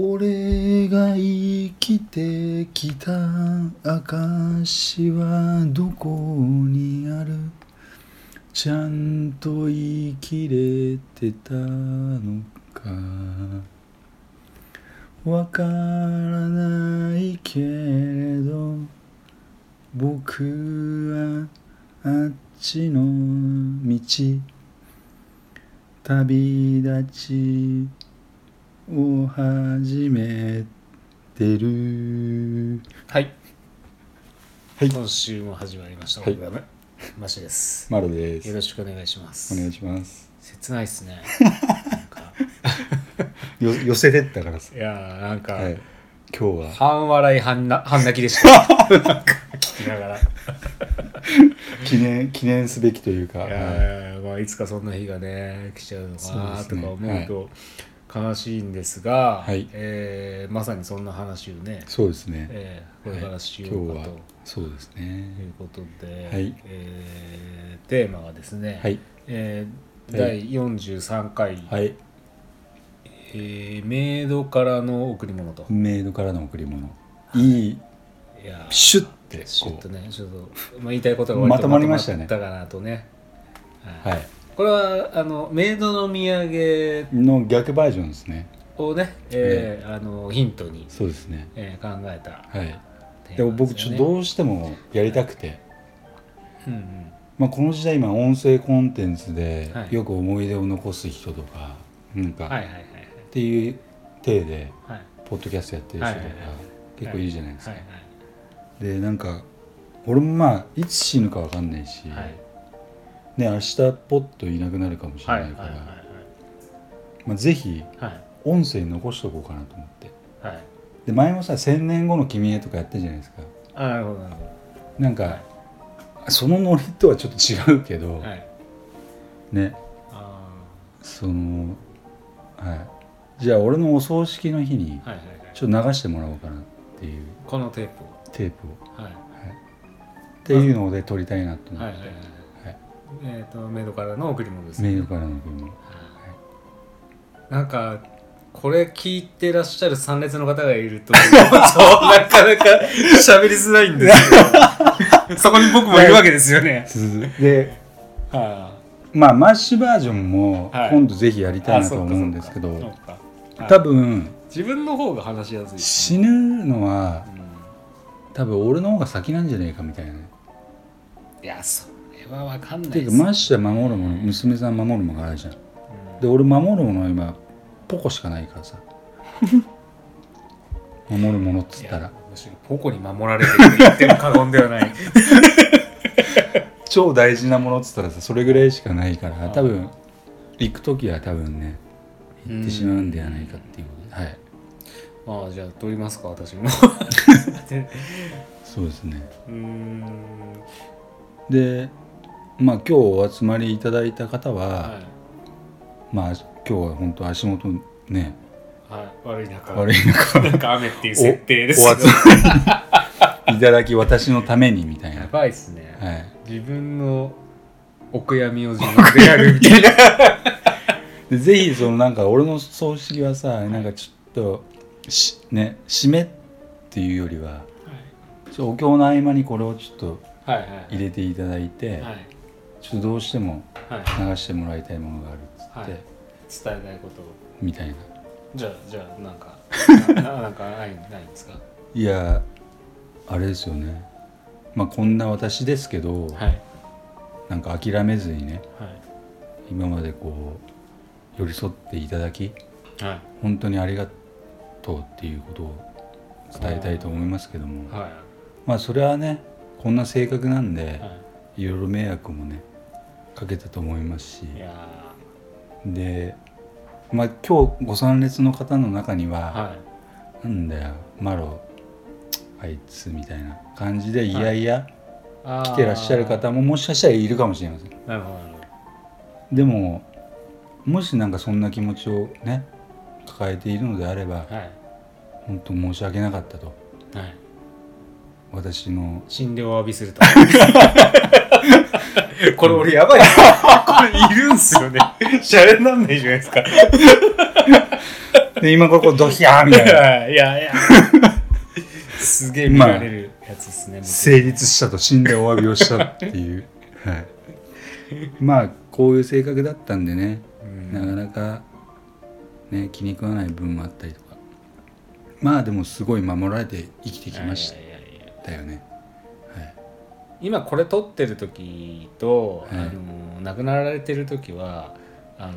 俺が生きてきた証はどこにある？ちゃんと生きれてたのか？わからないけれど僕はあっちの道旅立ちを始めてる。はい、はい。今週も始まりました、はい。オルガムマシです。マロです。よろしくお願いします。お願いします。切ないっすね。なんかよ寄せてったからさ、いやーなんか、はい、今日は。半笑い半な半泣きでした。なんか聞きながら。い記念記念すべきというか、やはい。ー、まあ、いつかそんな日がね来ちゃうのかなとそうですね。か思うと悲しいんですが、はい。えーまさにそんな話をね、そうですね、えーこれからしようかと。そうですいねうことで、はい。えーテーマがですね、はい。えーはい第43回、はい。えーメイドからの贈り物と、メイドからの贈り物。い。いい。やーシュッてシュッとこねちょっと、まあ、言いたいことがまとまりましたね。まとまったかなとね、うはいこれはあのメイドの土産の逆バージョンですね。をね、えーあのヒントに、そうですね。えー考えたはい。テでも僕ちょっとどうしてもやりたくて、うんうん。まあ、この時代今音声コンテンツではい。よく思い出を残す人とかなんかはいはいはいっていう体ではい。ポッドキャストやってる人とかはいはいはい。結構いいじゃないですか。はいでなんか俺もまあいつ死ぬか分かんないし、はいはいね明日ポッといなくなるかもしれはいないから、はいはいまあ、ぜひはい。音声残しとこうかなと思って。はい。はいで前もさ「千年後の君へ」とかやったじゃないですか。あなるほどなるほなんか、そのノリとはちょっと違うけど、どはい。ね。あそのはい。じゃあ俺のお葬式の日にちょっと流してもらおうかなっていう。このテープを。テープを。はい。っていうので撮りたいなと思って、はいはいはいはいえっ、とメイドからの贈り物ですメールからの贈り物。なんかこれ聞いてらっしゃる参列の方がいるとそう なかなか喋りづらいんですけど そこに僕もいるわけですよね。ではまあマッシュバージョンもはい。今度ぜひやりあたいなと思うんですけど、はい。多分自分の方が話しやすいです死ぬのはね、多分俺の方が先なんじゃねえかみたいな。ねうんいやそれは分かんないっていうかマッシュは守るもの娘さん守るものがあるじゃん。うん。で俺守るものは今ポコしかないからさ。守るものっついったら。やむしろポコに守られてると言っても過言ではない。超大事なものっつったらさそれぐらいしかないからあ多分行く時は多分ね行ってしまうんではないかっていうはい。まあじゃあ撮りますか私も。そうですね。うーん。でまあ今日お集まりいただいた方は、はまあ今日は本当足元ねい、はい、悪い中。悪い中。なんか雨っていう設定ですおけど。集まりいただき私のためにみたいな。やばいっすね、はい。自分のお悔やみを自分でやるみたいな。でぜひそのなんか俺の葬式はさなんかちょっとしね締めっていうよりはちょお経の合間にこれをちょっとはいはい。入れていただいて、はいちょっとどうしてもはい。流してもらいたいものがあるっつって、はい。伝えたいことを。みたいな。じゃあじゃあなんか なななんかないないんですか？いやあれですよね。まあこんな私ですけど、はい。なんか諦めずにねはい。今までこう寄り添っていただきはい。本当にありがとうっていうことを伝えたいと思いますけども。はい。まあそれはねこんな性格なんで、はいろいろ迷惑もねかけたと思いますし。でまあ今日ご参列の方の中には、ーはなんだよマロあいつみたいな感じでい。やいや来てらっしゃる方ももしかしたらいるかもしれません。なるほどでももしなんかそんな気持ちをね抱えているのであればどはい。本当申し訳なかったと。はい私の。診療を浴びすると。これ俺やばい。これいるんすよね。シャレになんないじゃないですか。で今ここドヒャーみたいな。いやいや。すげえ見られるやつですね、僕。成立したと死んでお詫びをしたっていう、はい、まあこういう性格だったんでね。うん。なかなかね気に食わない部分もあったりとか。まあでもすごい守られて生きてきましいやいやいやたよね。はい。今これ撮ってる時と、はい。あの亡くなられてる時はあの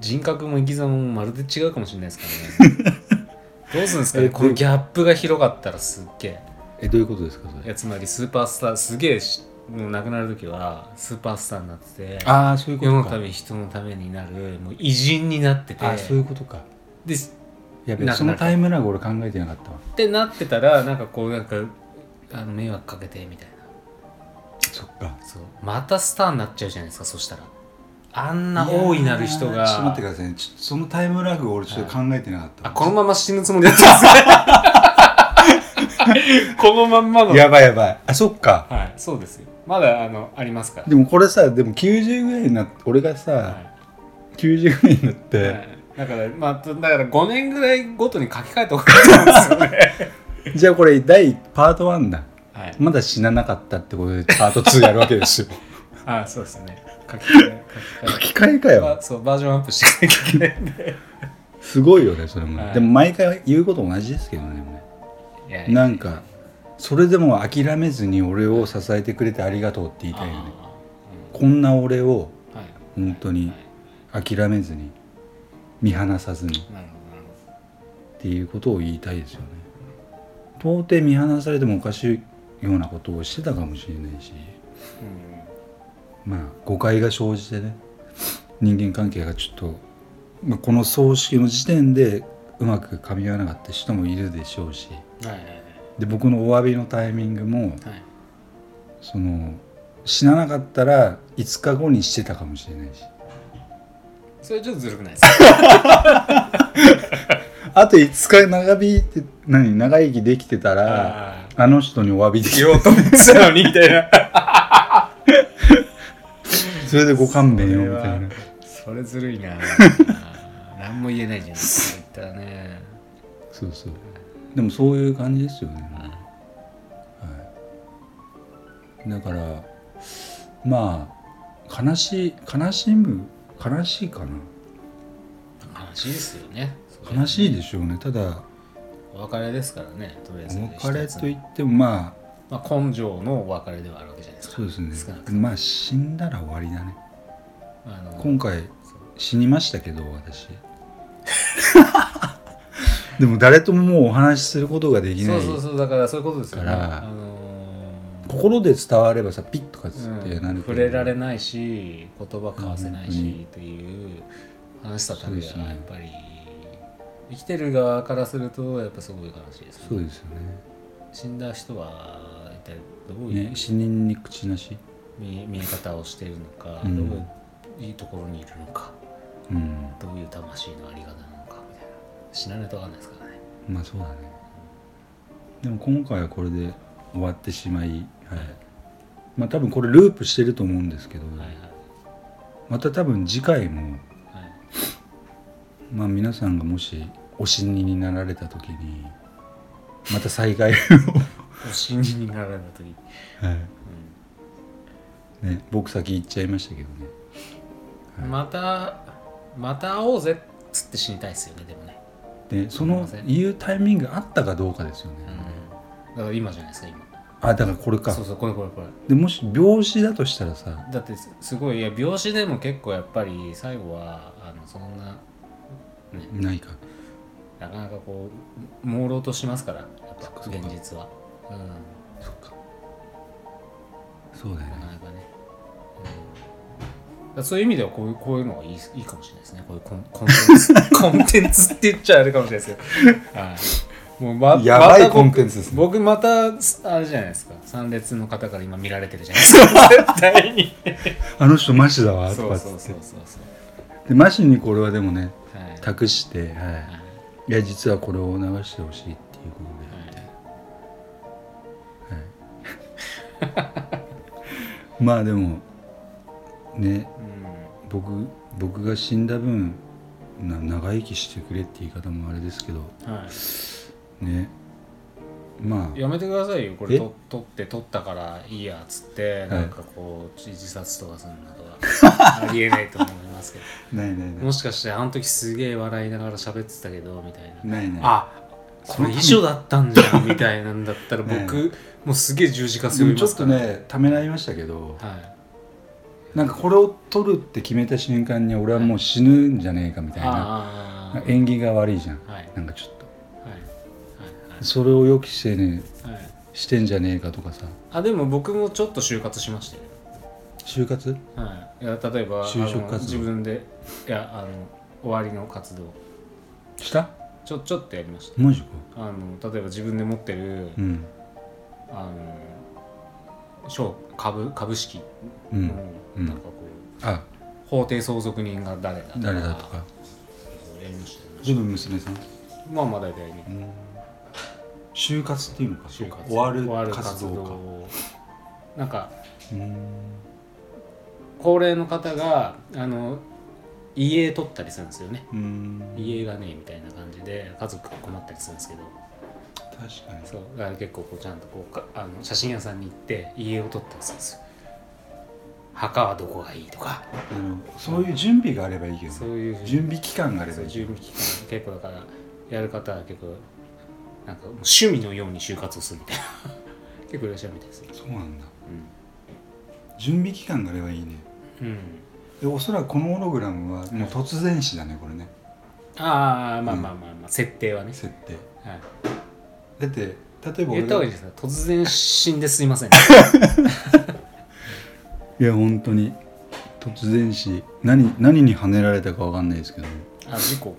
人格も生き様もまるで違うかもしれないですからね。どうするんですかね？えこのギャップが広がったらすっげえ。えどういうことですかそれ？いやつまりスーパースターすげえしもう亡くなる時はスーパースターになっててああそういうこ世のため人のためになるもう偉人になってて。あそういうことか。でやべそのタイムラグ俺考えてなかったわ。ってなってたらなんかこうなんかあの迷惑かけてみたいな。そっか。そう。またスターになっちゃうじゃないですかそしたら。あんな大いなる人が。ちょっと待ってくださいね。ちょっとそのタイムラグ俺ちょっと考えてなかったわ、あこのまま死ぬつもりだった。んですねこのまんまの。やばいやばい。あそっか。はいそうですよ。まだあのありますから。でもこれさでも90ぐらいになって俺がさ、は90ぐらいになって、いはい。だからまあだから5年ぐらいごとに書き換えておくと思うんですよね じゃあこれ第パート1だ。はい。まだ死ななかったってことでパート2やるわけですよ。あそうですね。書き換え書書きき換え。か換えよ。ばそうバージョンアップしていけないんで。すごいよねそれも。ね、はい。でも毎回言うこと同じですけどねでもね。いやいやなんかそれでも諦めずに俺を支えてくれてありがとうって言いたいよね。あこんな俺を本当に諦めずに見放さずに。っていうことを言いたいですよね到底見放されてもおかしいようなことをしてたかもしれないし。どまあ誤解が生じてね人間関係がちょっと、まあ、この葬式の時点でうまく噛み合わなかった人もいるでしょうし。うんはいはいはい。で僕のお詫びのタイミングもはい。その死ななかったら5日後にしてたかもしれないし。それちょっとずるくないですか？あと5日長引いて何長生きできてたらああの人にお詫びできる言おうと思ってたのに みたいな。それでご勘弁よみたいな。それずるいな。何も言えないじゃないですか言ったらね。そうそう。でもそういう感じですよね、はい、だからまあ悲しい悲しむ悲しいかな悲しいですよね。悲しいででしょうね。ただお別れですからねとりあえず。お別れといってもまあまあ、根性のお別れではあるわけじゃないですか。そうですね。まあ死んだら終わりだね。あの今回死にましたけど私。でも誰とももうお話しすることができないそうそうそうだからそういうことですよね。からあのー心で伝わればさピッとかつってうん触れられないし言葉交わせないしという話したためはそうですね。やっぱり生きてる側からするとやっぱすごい悲しいですね。そうですよね。死んだ人は一体どういうね死人に口なし？見見え方をしているのか、うん。どういういいところにいるのかうん。どういう魂のあり方なのかみたいな。死なないと分かんないですからね。まあそうだね。でも今回はこれで終わってしまい、はい、まあ多分これループしてると思うんですけど、はいはい。また多分次回もはいまあ皆さんがもしお死にになられた時にまた再会を、お死にになられた時、はい。ね、僕先行っちゃいましたけどね。うんまたまた会おうぜっつって死にたいですよねでもね、でその言うタイミングあったかどうかですよね、うん、だから今じゃないですか今。あだからこれか。そうそうこれこれこれ。でもし病死だとしたらさ。だってすすごいいや病死でも結構やっぱり最後はあのそんな、ね、ないか。なかなかこう朦朧としますからやっぱ現実は、うん、そっか。そうだよね。なかなかね、うん、そういう意味ではこういうこういうのがいいいいかもしれないですね。こういうコンコンテンツ。コンテンツって言っちゃあれかもしれないですけど、はい、もうま やばいコンテンツですね。僕またあれじゃないですか。参列の方から今見られてるじゃないですか。絶対に。あの人マシだわとそうかっつってそうそうそうそうでマシにこれはでもねはい。託して、はい。はい。いや実はこれを流してほしいっていうことで、はい。まあでもねうん。僕僕が死んだ分な長生きしてくれって言い方もあれですけどはい。ね。まあ。やめてくださいよこれ。取って取ったからいいやっつってい。なんかこう自殺とかするのとか。ありえないと思いますけど。ないないない。もしかしてあの時すげえ笑いながら喋ってたけどみたいな。ないない。あこれ遺書だったんじゃんみたいなんだったらね僕もうすげえ十字架で背負もちょっとねためらいましたけどはい。なんかこれを取るって決めた瞬間に俺はもう死ぬんじゃねえかみたいな。ああ縁起が悪いじゃん。はい。なんかちょっと。はい。それを予期してねはい。はい。してんじゃねえかとかさ。あでも僕もちょっと就活しましたよ就活？はい、いや例えば就職活動。あの自分でいやあの終わりの活動。した？ちょちょっとやりました。マジか。あの例えば自分で持ってる、うん。あの商株株式。うん。の、うん。なんかこうあ。法定相続人が誰だとか。誰だとか。やりました。よね自分娘さん？まあまあ大体ね。うん。就活っていうのか。就活。終わる活動か。活動。なんかうん高齢の方があの家取ったりするんですよね。うん。家がねみたいな感じで家族が困ったりするんですけど。確かに。そう。だから結構こうちゃんとこうかあの写真屋さんに行って家を撮ったりするんですよ。墓はどこがいいとか。あのそういう準備があればいいけどそういう準備。期間があればいい準備期間。結構だからやる方は結構なんか趣味のように就活をするみたいな。結構いらっしゃるみたいですよそうなんだ。準備期間があればいいね。うん、うん、でおそらくこのホログラムはもう突然死だねこれね。ああまあまあまあまあ、設定はね、設定。はい、だって例えば言った方がいいですか突然死んですいません。いや本当に。突然死。何何に跳ねられたかわかんないですけど、あ事故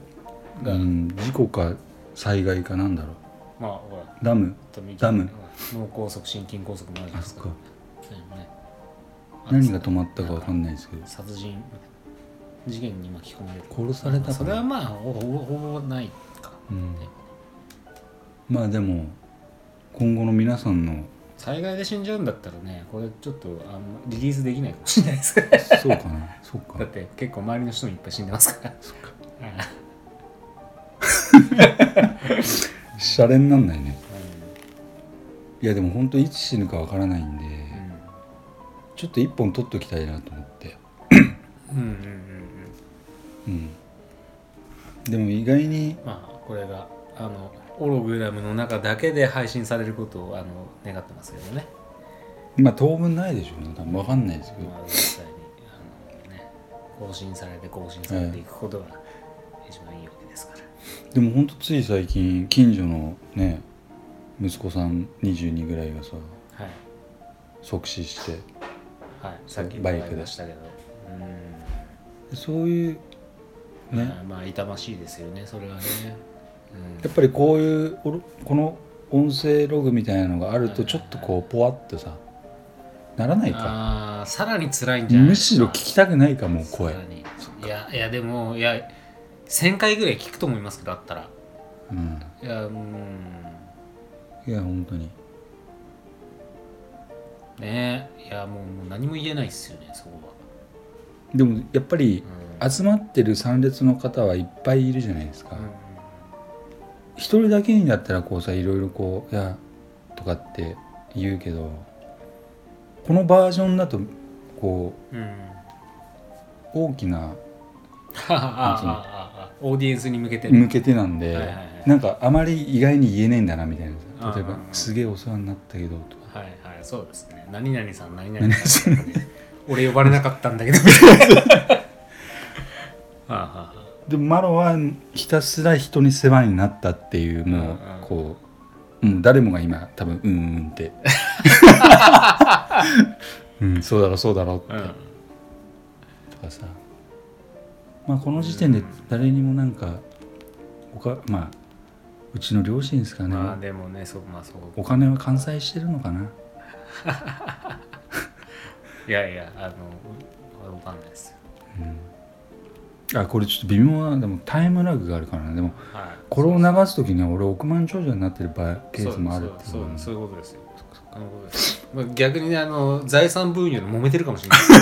が、うん、事故か災害かなんだろう。まあほら。ダム。ダム。脳梗塞心筋梗塞もあるじゃないですか。あそっか。そうね何が止まったかわかんないですけど。殺人事件に巻き込まれる。殺されたか。なそれはまあほぼほぼないか、うん。まあでも今後の皆さんの災害で死んじゃうんだったらねこれちょっとあんまリリースできないかもしれないですそうかな。そうだかって結構周りの人もいっぱい死んでますから。そっか。うん シャレになんないね。ういやでも本当いつ死ぬかわからないんで、んちょっと一本取っときたいなと思って。うんうんうんうん。うん。でも意外に。まあこれがあのオログラムの中だけで配信されることをあの願ってますけどね。まあ当分ないでしょうね。多分わかんないですけど、まあ、実際にあの、ね、更新されて更新されていくことが一番いいわけですから、でも本当つい最近近所のね息子さん22ぐらいがさはい、即死してはい、さっきバイクでしたけどうん。そういうね。まあまあ痛ましいですよねそれはね、やっぱりこういうこの音声ログみたいなのがあるとはいちょっとこうポワッとさならないか。ああさらに辛いんじゃないむしろ聞きたくないかもう声。いやいやでもいや1000回ぐらい聞くと思いますけどあったら。うん。いやうん。いや本当にね。いやもうもう何も言えないっすよねそこでもやっぱりは、集まってる参列の方はいっぱいいるじゃないですか。一人だけになったらこうさいろいろこう「いや」とかって言うけどこのバージョンだとこうん。うんう大きな オーディエンスに向けて向けてなんで、はいはいはい。なんかあまり意外に言えねえんだなみたいな。例えばああ「すげえお世話になったけど」とかはいはいそうですね。何々さん何々さん。俺呼ばれなかったんだけど。でもマロはひたすら人に世話になったっていうもうこう、うん、誰もが今多分「うんうん」って「うんそうだろうそうだろう」って、うん。とかさ。まあこの時点で誰にもなんかおかまあうちの両親ですかね、まあでもねそうまあそう。お金は完済してるのかな。いやいやあのわかんないですよ。あこれちょっと微妙なでもタイムラグがあるからなでもはい。これを流す時には俺億万長者になってる場合ケースもあるってそうそうそういうことですよ。そういうことですまあ、逆にねあの財産分与で揉めてるかもしれない。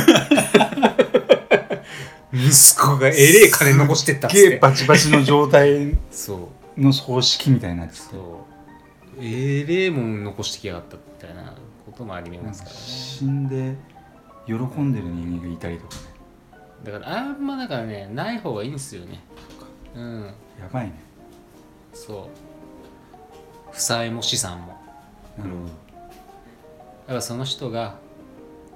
息子がえれえ金残してったっつって。すっげえバチバチの状態。そうの葬式みたいなやつそう。えれえもん残してきやがったみたいなこともありなんかますからね。死んで喜んでる人間がいたりとかね。だからあんまだからねない方がいいんですよね。うん。やばいね。そう。負債も資産も。なるほだからその人が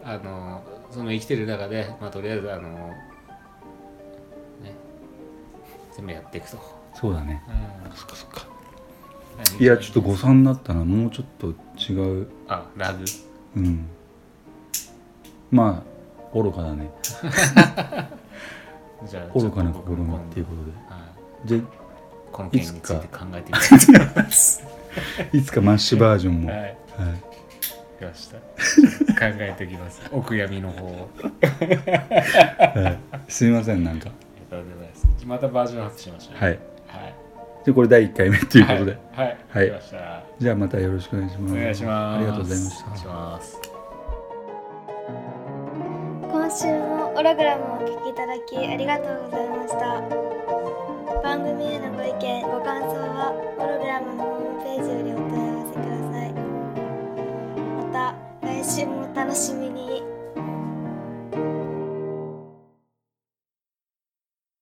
あのその生きてる中で、まあ、とりあえずあのね全部やっていくと、どそうだね。うん。そっかそっか。いやちょっと誤ご算だったなもうちょっと違う。あラグうん。まあ愚かだね。じゃあ愚かなちょっていうことで。はい。じゃこの件について考えてみたいと思いますあいつかマッシュバージョンも、ははい。いよした考えておきます。お悔やみの方を。はい、すいませんなんか。ありがとうございます。またバージョンアップしましょう。はいはい。でこれ第1回目ということで、はい、はい、はい。じゃあまたよろしくお願いします。お願いします。ありがとうございました。ます。今週もオログラムをお聞きいただきありがとうございました。番組へのご意見ご感想はオログラムのホームページよりお問い合わせください。また来週もお楽しみに